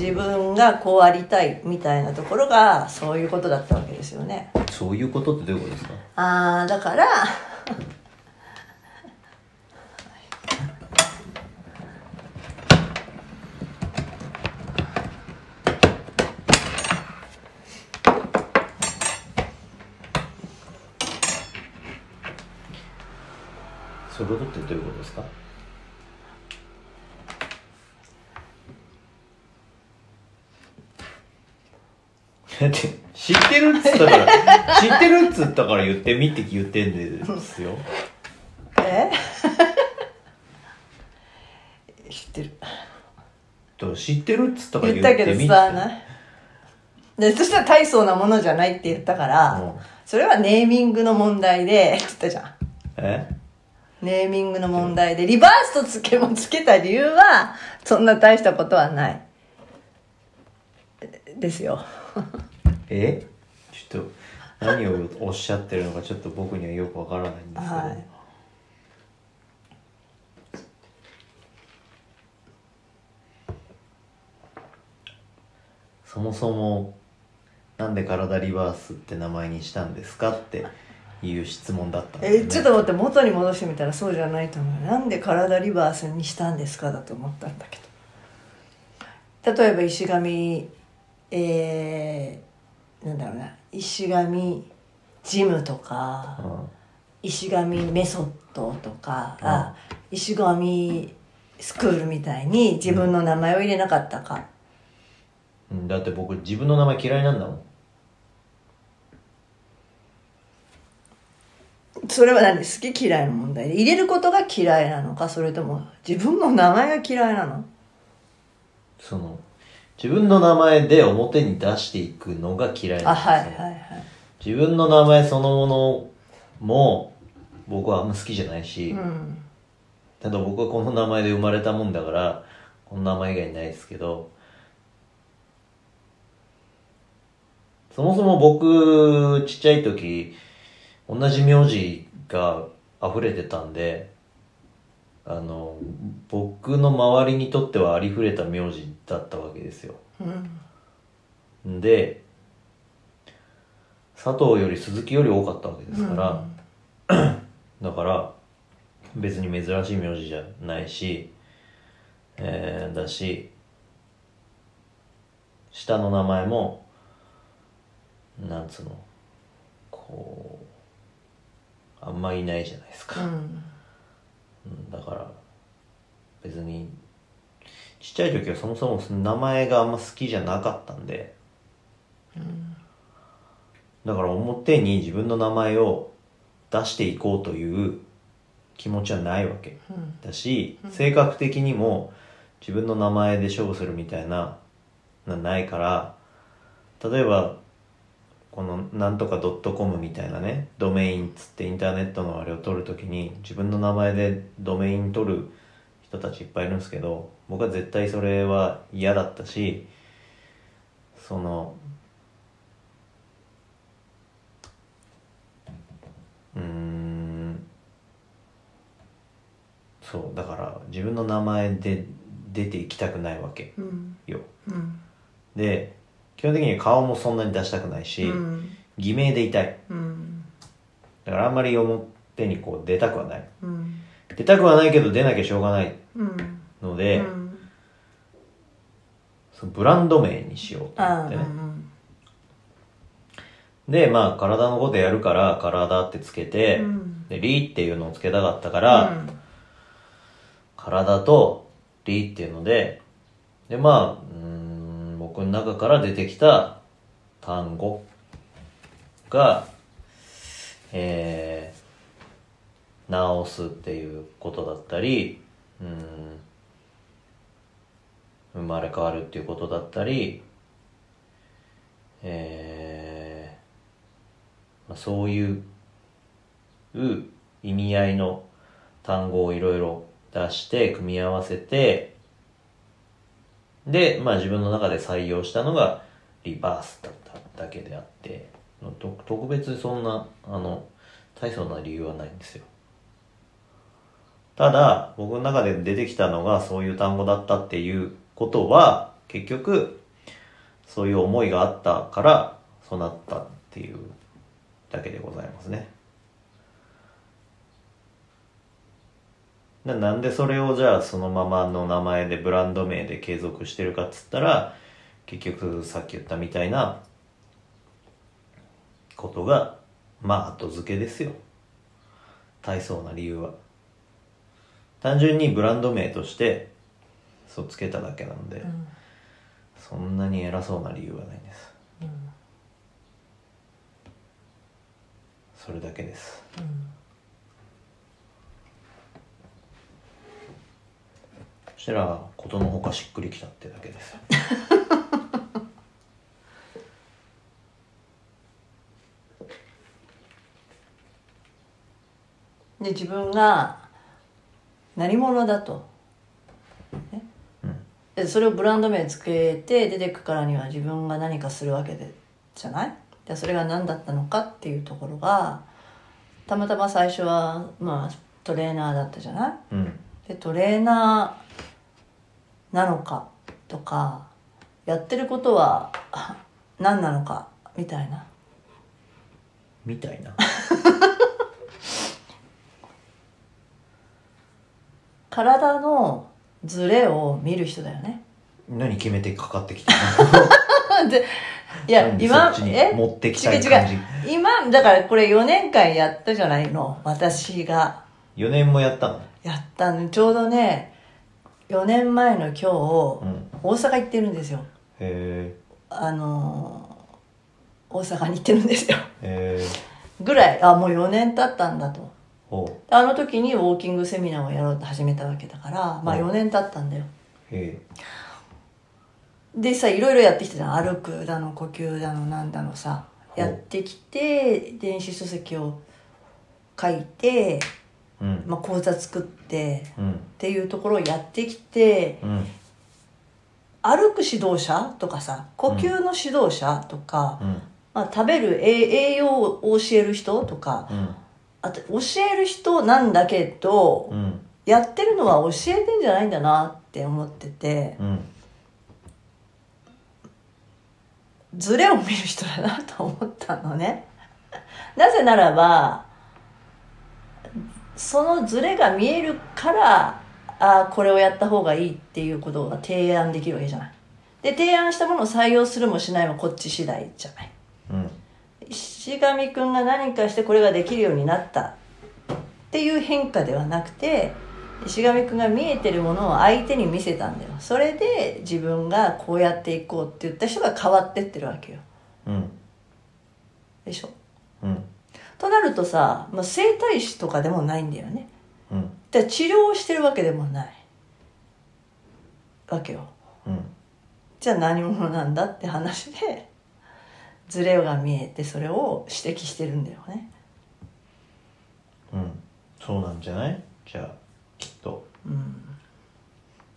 自分がこうありたいみたいなところがそういうことだったわけですよね。そういうことってどういうことですか？ああだからそういうことってどういうことですか？だって知ってるっつったから知ってるっつったから言ってみって言ってんですよ。え？知ってる。だから知ってるっつったから言っ言ったけど伝わらないでそしたら大層なものじゃないって言ったから、うん。それはネーミングの問題でって言ったじゃん。え？ネーミングの問題でリバースとつけもつけた理由はそんな大したことはない。ですよえ？ちょっと何をおっしゃってるのかちょっと僕にはよくわからないんですけど、はい。そもそもなんで体リバースって名前にしたんですかっていう質問だったんです、ね、えちょっと待って元に戻してみたらそうじゃないと思うなんで体リバースにしたんですかだと思ったんだけど。例えば石神えー、なんだろうな石神ジムとか石神メソッドとか、あ石神スクールみたいに自分の名前を入れなかったか、うん、だって僕自分の名前嫌いなんだもん。それは何？好き嫌いの問題？で入れることが嫌いなのか？それとも自分の名前が嫌いなの？その自分の名前で表に出していくのが嫌いなんですよ。あはいはいはい。自分の名前そのものも僕はあんま好きじゃないし、うん。ただ僕はこの名前で生まれたもんだからこの名前以外ないですけどそもそも僕ちっちゃい時同じ名字が溢れてたんであの僕の周りにとってはありふれた名字だったわけですよ。うん。で佐藤より鈴木より多かったわけですから、だから別に珍しい名字じゃないし、えーだし下の名前もなんつうのこうあんまいないじゃないですか、うん。うんだから別にちっちゃい時はそもそも名前があんま好きじゃなかったんで、だから表に自分の名前を出していこうという気持ちはないわけ、だし、性格的にも自分の名前で勝負するみたいななないから例えばこのなんとかドットコムみたいなねドメインつってインターネットのあれを取るときに自分の名前でドメイン取る人たちいっぱいいるんですけど僕は絶対それは嫌だったしそのうーんそうだから自分の名前で出ていきたくないわけうん。ようん。で基本的に顔もそんなに出したくないし、うん。偽名でいたい。うん。だからあんまり表にこう出たくはない。うん出たくはないけど出なきゃしょうがないうんので、うん。そのブランド名にしようと思あってね、うん。でまあ体のことやるから体ってつけて、うん。でリーっていうのをつけたかったから、体とリーっていうのででまあうーん僕の中から出てきた単語がえー、直すっていうことだったりうん生まれ変わるっていうことだったりえーまあ、そういう意味合いの単語をいろいろ出して組み合わせてで、まあ自分の中で採用したのがリバースだっただけであって特別そんなあの大層な理由はないんですよ。ただ僕の中で出てきたのがそういう単語だったっていうことは結局そういう思いがあったからそうなったっていうだけでございますね。なんでそれをじゃあそのままの名前でブランド名で継続してるかっつったら結局さっき言ったみたいなことがまあ後付けですよ。大層な理由は。単純にブランド名としてそうつけただけなので、うん。そんなに偉そうな理由はないんです。うんそれだけです。うんそしたらことのほかしっくりきたってだけです。で自分が何者だと、ねうん。でそれをブランド名つけて出てくからには自分が何かするわけでじゃない？でそれが何だったのかっていうところがたまたま最初はまあトレーナーだったじゃない？うん。でトレーナーなのかとかやってることはあ 何なのかみたいな。みたいな 体のズレを見る人だよね。何決めてかかってきた でいや今え？持ってきたい違う感じ違う。今だからこれ4年間やったじゃないの？私が。4年もやったの？やったの。ちょうどね4年前の今日、うん。大阪行ってるんですよ。へあのー大阪に行ってるんですよ。えへえぐらい。あもう4年経ったんだと。ほあの時にウォーキングセミナーをやろうと始めたわけだからまあうん4年経ったんだよ。でさいろいろやってきたじゃん歩くだの呼吸だのなんだのさやってきて電子書籍を書いて、えうん。まあ、講座作ってうん。っていうところをやってきてうん。歩く指導者とかさ呼吸の指導者とか、うん。まあ、食べる栄栄養を教える人とかうんあと教える人なんだけど、うん。やってるのは教えてんじゃないんだなって思っててうんズレを見る人だなと思ったのね。なぜならばそのズレが見えるからああこれをやった方がいいっていうことが提案できるわけじゃない。で提案したものを採用するもしないもこっち次第じゃない。うん石上くんが何かしてこれができるようになった。っていう変化ではなくて石上くんが見えてるものを相手に見せたんだよ。それで自分がこうやっていこうって言った人が変わってってるわけよ。うん。でしょ？うん。となるとさ、まあ、整体師とかでもないんだよね。うん。だ治療をしてるわけでもない。わけよ。うん。じゃあ何者なんだって話でズレが見えてそれを指摘してるんだよね。うん。そうなんじゃない？じゃあきっと。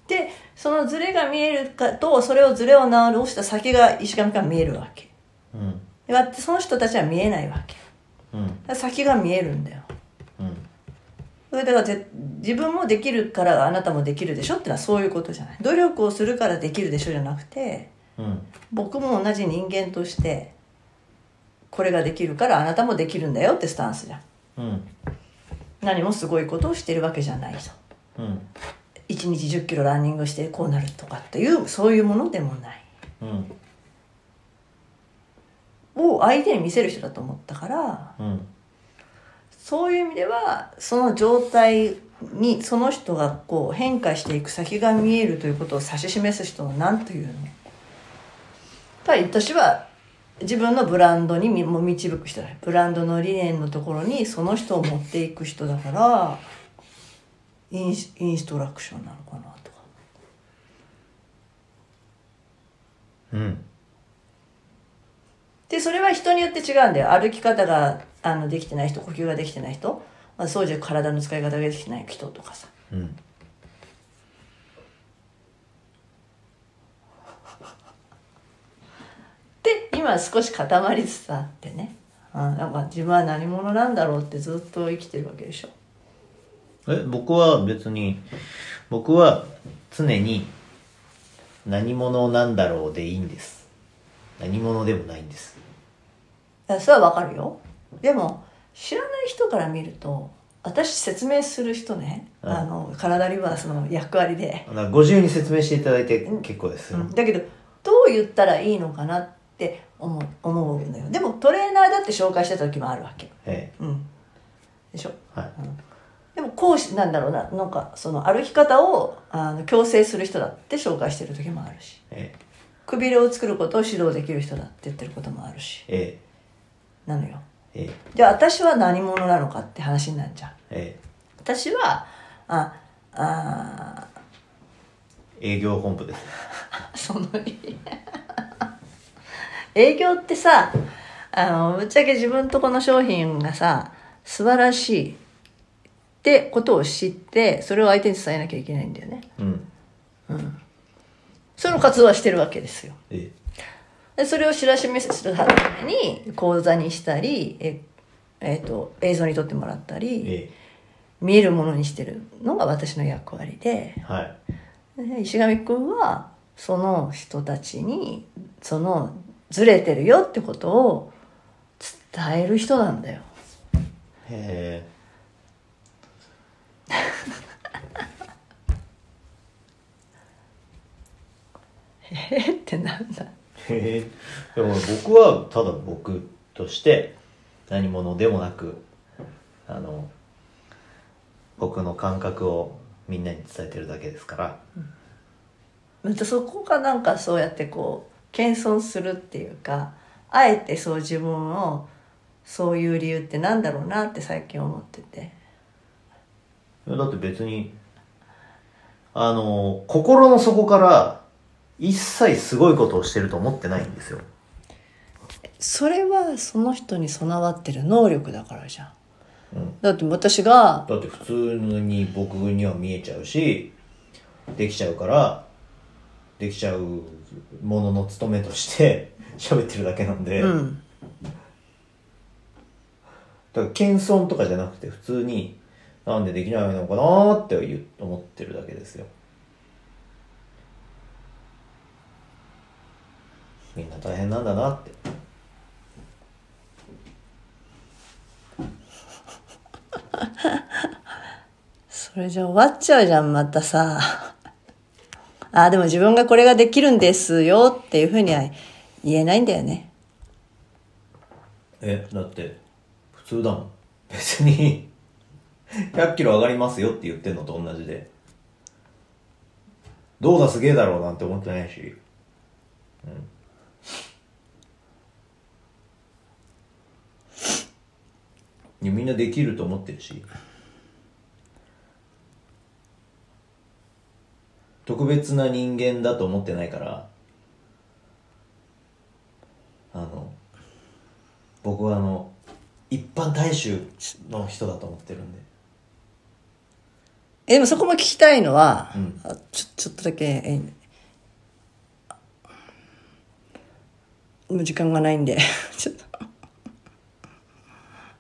でそのズレが見えるかとそれをズレを直した先が石上から見えるわけ。うん。で割ってその人たちは見えないわけ。うん。先が見えるんだよ。うん。それだからぜ自分もできるからあなたもできるでしょってのはそういうことじゃない。努力をするからできるでしょじゃなくてうん。僕も同じ人間としてこれができるからあなたもできるんだよってスタンスじゃん。うん。何もすごいことをしてるわけじゃないとうん。1日1 0キロランニングしてこうなるとかっていうそういうものでもない。うん。を相手に見せる人だと思ったからうん。そういう意味ではその状態にその人がこう変化していく先が見えるということを指し示す人を何というの？やっぱり私は自分のブランドにみも導く人だ。ブランドの理念のところにその人を持っていく人だからインスインストラクションなのかなとか。うん。でそれは人によって違うんだよ。歩き方があのできてない人呼吸ができてない人、まあ、そうじゃ体の使い方ができてない人とかさ。うんで今少し固まりつつあってね。あなんか自分は何者なんだろうってずっと生きてるわけでしょ。え僕は別に僕は常に何者なんだろうでいいんです。何者でもないんです。それはわかるよ。でも知らない人から見ると私説明する人ね、うん。あの体リバースの役割で、ご自由に説明していただいて結構です。よ、だけどどう言ったらいいのかなって思う思うのよ。でもトレーナーだって紹介してた時もあるわけ。えうん。でしょ？えはい。でも講師なんだろうななんかその歩き方をあの強制する人だって紹介してる時もあるし。えくびれを作ることを指導できる人だって言ってることもあるし。ええ。なのよ。ええ。じゃあ私は何者なのかって話になるじゃ。んえ。私はああえ営業本部で。す その営業ってさあのぶっちゃけ自分とこの商品がさ素晴らしいってことを知ってそれを相手に伝えなきゃいけないんだよね。うん。その活動はしてるわけですよ。えでそれを知らしめするために講座にしたりえ、えーと映像に撮ってもらったえりえ見えるものにしてるのが私の役割で。えはい。で石上くんはその人たちにそのずれてるよってことを伝える人なんだよ。へえ。ーってなんだ。えへえ。でも僕はただ僕として何者でもなくあの僕の感覚をみんなに伝えてるだけですから。またそこがなんかそうやってこう謙遜するっていうかあえてそう自分をそういう理由ってなんだろうなって最近思ってて。だって別にあの心の底から一切すごいことをしてると思ってないんですよ。それはその人に備わってる能力だからじゃん、うん。だって私がだって普通に僕には見えちゃうしできちゃうからできちゃうものの務めとして 喋ってるだけなんで、だうん。から謙遜とかじゃなくて普通になんでできないのかなって思ってるだけですよ。みんな大変なんだなって。それじゃ終わっちゃうじゃんまたさああでも自分がこれができるんですよっていうふうには言えないんだよね。えだって普通だもん。別に100キロ上がりますよって言ってんのと同じで。どうだすげえだろうなんて思ってないし。うん。みんなできると思ってるし。特別な人間だと思ってないからあの僕はあの一般大衆の人だと思ってるんで。えでもそこも聞きたいのは、うん。あちょちょっとだけえもう時間がないんで ちょっと